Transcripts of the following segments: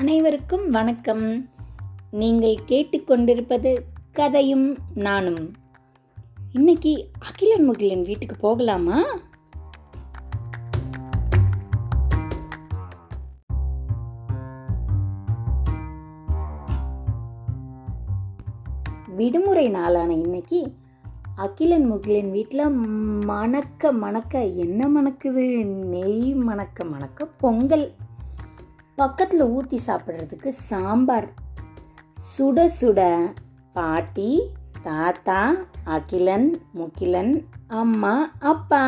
அனைவருக்கும் வணக்கம். நீங்கள் கேட்டுக்கொண்டிருப்பது கதையும் நானும். இன்னைக்கு அகிலன் முகிலன் வீட்டுக்கு போகலாமா? விடுமுறை நாளான இன்னைக்கு அகிலன் முகிலன் வீட்டில் மணக்க மணக்க என்ன மணக்குது? நெய் மணக்க மணக்க பொங்கல் பக்கத்தில் ஊற்றி சாப்பிட்றதுக்கு சாம்பார். சுட சுட பாட்டி தாத்தா அகிலன் முகிலன் அம்மா அப்பா.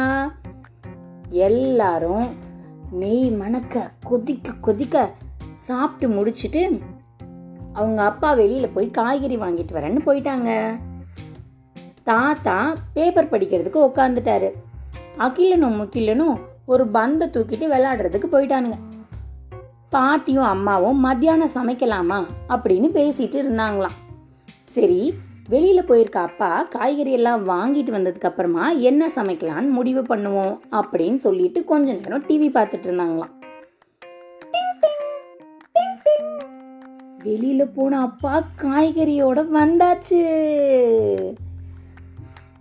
எல்லாரும் நெய் மணக்க கொதிக்க கொதிக்க சாப்பிட்டு முடிச்சுட்டு அவங்க அப்பா வெளியில் போய் காய்கறி வாங்கிட்டு வரேன்னு போயிட்டாங்க. தாத்தா பேப்பர் படிக்கிறதுக்கு உட்காந்துட்டாரு அகிலனும் முகிலனும் ஒரு பந்தை தூக்கிட்டு விளையாடுறதுக்கு போயிட்டானுங்க. பாட்டியும் அம்மாவும் மத்தியானம் சமைக்கலாமா அப்படின்னு பேசிட்டு இருந்தாங்களாம். சரி வெளியில போயிருக்க அப்பா காய்கறி எல்லாம் வாங்கிட்டு வந்ததுக்கு அப்புறமா என்ன சமைக்கலாம்னு முடிவு பண்ணுவோம் அப்படின்னு சொல்லிட்டு கொஞ்ச நேரம் டிவி பார்த்துட்டு இருந்தாங்களாம். வெளியில போன அப்பா காய்கறியோட வந்தாச்சு.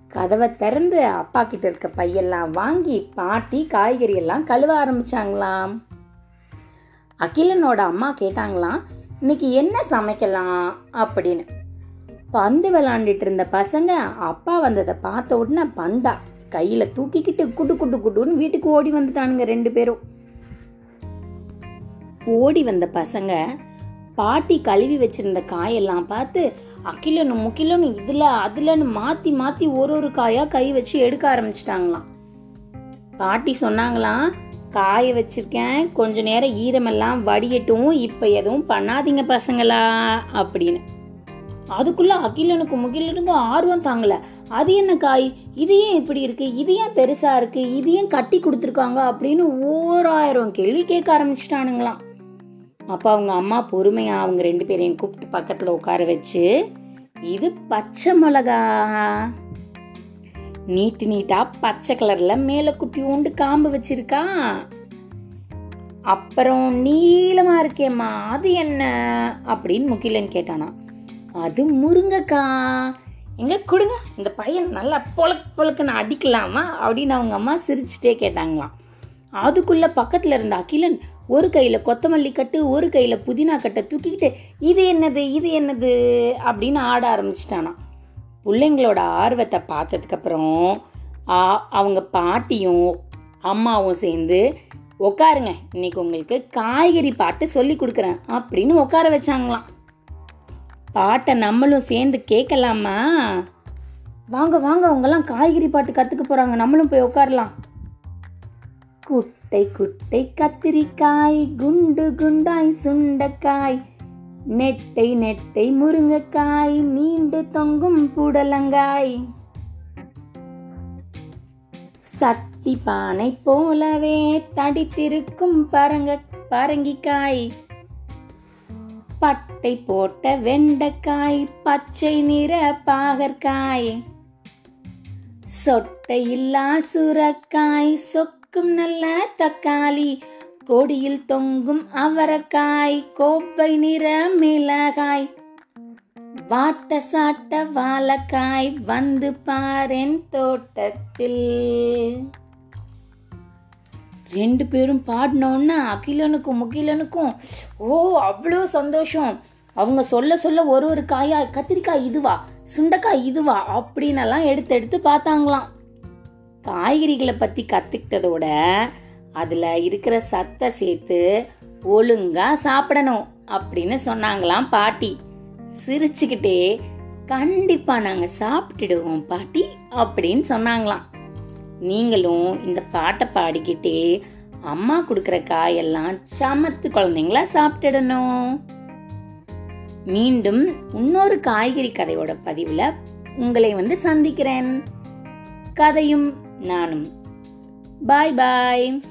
கதவை திறந்து அப்பா கிட்ட இருக்க பையெல்லாம் வாங்கி பாட்டி காய்கறி எல்லாம் கழுவ ஆரம்பிச்சாங்களாம். அகிலனோட அம்மா கேட்டாங்களாம் இன்னைக்கு என்ன சமைக்கலாம்? அப்படின்னு. பந்து விளாண்டுட்டு இருந்த பசங்க அப்பா வந்ததை பார்த்த உடனே பந்தா கையில தூக்கிக்கிட்டு குடு குடு குடுன்னு வீட்டுக்கு ஓடி வந்துட்டானுங்க ரெண்டு பேரும். ஓடி வந்த பசங்க பாட்டி கழுவி வச்சிருந்த காயெல்லாம் பார்த்து அகிலனும் முக்கிலனும் இதுல அதுலன்னு மாத்தி மாத்தி ஒரு ஒரு காயா கை வச்சு எடுக்க ஆரம்பிச்சிட்டாங்களாம். பாட்டி சொன்னாங்களாம் காய வச்சிருக்கேன். கொஞ்ச நேரம் ஈரமெல்லாம் வடியட்டும். இப்ப எதுவும் பண்ணாதீங்க பசங்களா அப்படின்னு. அதுக்குள்ள அகிலனுக்கு முகிலனுக்கு ஆர்வம் தாங்கல. அது என்ன காய்? இது ஏன் இப்படி இருக்கு? இது ஏன் பெருசா இருக்கு? இது ஏன் கட்டி கொடுத்துருக்காங்க? அப்படின்னு ஓராயிரம் கேள்வி கேட்க ஆரம்பிச்சிட்டானுங்களாம். அப்ப அவங்க அம்மா பொறுமையா அவங்க ரெண்டு பேரையும் கூப்பிட்டு பக்கத்துல உட்கார வச்சு இது பச்சை மிளகா. நீட்டு நீட்டா பச்சை கலர்ல மேல குட்டி உண்டு காம்பு வச்சிருக்கா? அப்புறம் நீளமா இருக்கேம்மா அது என்ன? அப்படின்னு முகிலன் கேட்டானா. அது முருங்கக்கா. எங்க கொடுங்க இந்த பையன் நல்லா பொழக் பொழக்குன்னு அடிக்கலாமா? அப்படின்னு அவங்க அம்மா சிரிச்சுட்டே கேட்டாங்களாம். அதுக்குள்ள பக்கத்துல இருந்த அகிலன் ஒரு கையில கொத்தமல்லி கட்டு ஒரு கையில புதினா கட்டை தூக்கிக்கிட்டு இது என்னது இது என்னது? அப்படின்னு ஆட ஆரம்பிச்சிட்டானா பிள்ளைங்களோட ஆர்வத்தை பார்த்ததுக்கப்புறம் ஆ- அவங்க பாட்டியும் அம்மாவும் சேர்ந்து உட்காருங்க இன்னைக்கு உங்களுக்கு காய்கறி பாட்டு சொல்லி கொடுக்குறேன் அப்படின்னு உட்கார வச்சாங்களாம். பாட்டை நம்மளும் சேர்ந்து கேட்கலாமா? வாங்க வாங்க அவங்கெல்லாம் காய்கறி பாட்டு கற்றுக்க போகிறாங்க நம்மளும் போய் உட்காரலாம் குட்டை குட்டை கத்திரிக்காய் குண்டு குண்டாய் சுண்டைக்காய் நெட்டை நெட்டை முருங்கைக்காய் நீண்டு தொங்கும் புடலங்காய். சட்டி பானை போலவே தடித்திருக்கும் பரங்க பரங்கிக்காய். பட்டை போட்ட வெண்டைக்காய் பச்சை நிற பாகற்காய். சொட்டை இல்லா சுரக்காய் சொக்கும் நல்ல தக்காளி கொடியில் தொங்கும் அவரக்காய் கோப்பை நிற மிளகாய். வாட்ட சாட்ட வாழைக்காய் வந்து பாரேன் தோட்டத்தில். ரெண்டு பேரும் பாடினோன்னா அகிலனுக்கும் முகிலனுக்கும் ஓ அவ்வளோ சந்தோஷம். அவங்க சொல்ல சொல்ல ஒரு ஒரு காயா கத்திரிக்காய் இதுவா சுண்டக்காய் இதுவா அப்படின்னு எல்லாம் எடுத்து எடுத்து பார்த்தாங்களாம். காய்கறிகளை பத்தி கத்துக்கிட்டதோட அதுல இருக்கிற சத்தை சேர்த்து ஒழுங்கா சாப்பிடணும் அப்படின்னு சொன்னாங்களாம் பாட்டி. சிரிச்சுக்கிட்டே கண்டிப்பா நாங்க சாப்பிட்டுடுவோம் பாட்டி அப்படின்னு சொன்னாங்களாம். நீங்களும் இந்த பாட்டை பாடிக்கிட்டே அம்மா கொடுக்குற காயெல்லாம் சமத்து குழந்தைங்களா சாப்பிட்டுடணும். மீண்டும் இன்னொரு காய்கறி கதையோட பதிவுல உங்களை வந்து சந்திக்கிறேன். கதையும் நானும். பாய் பாய்.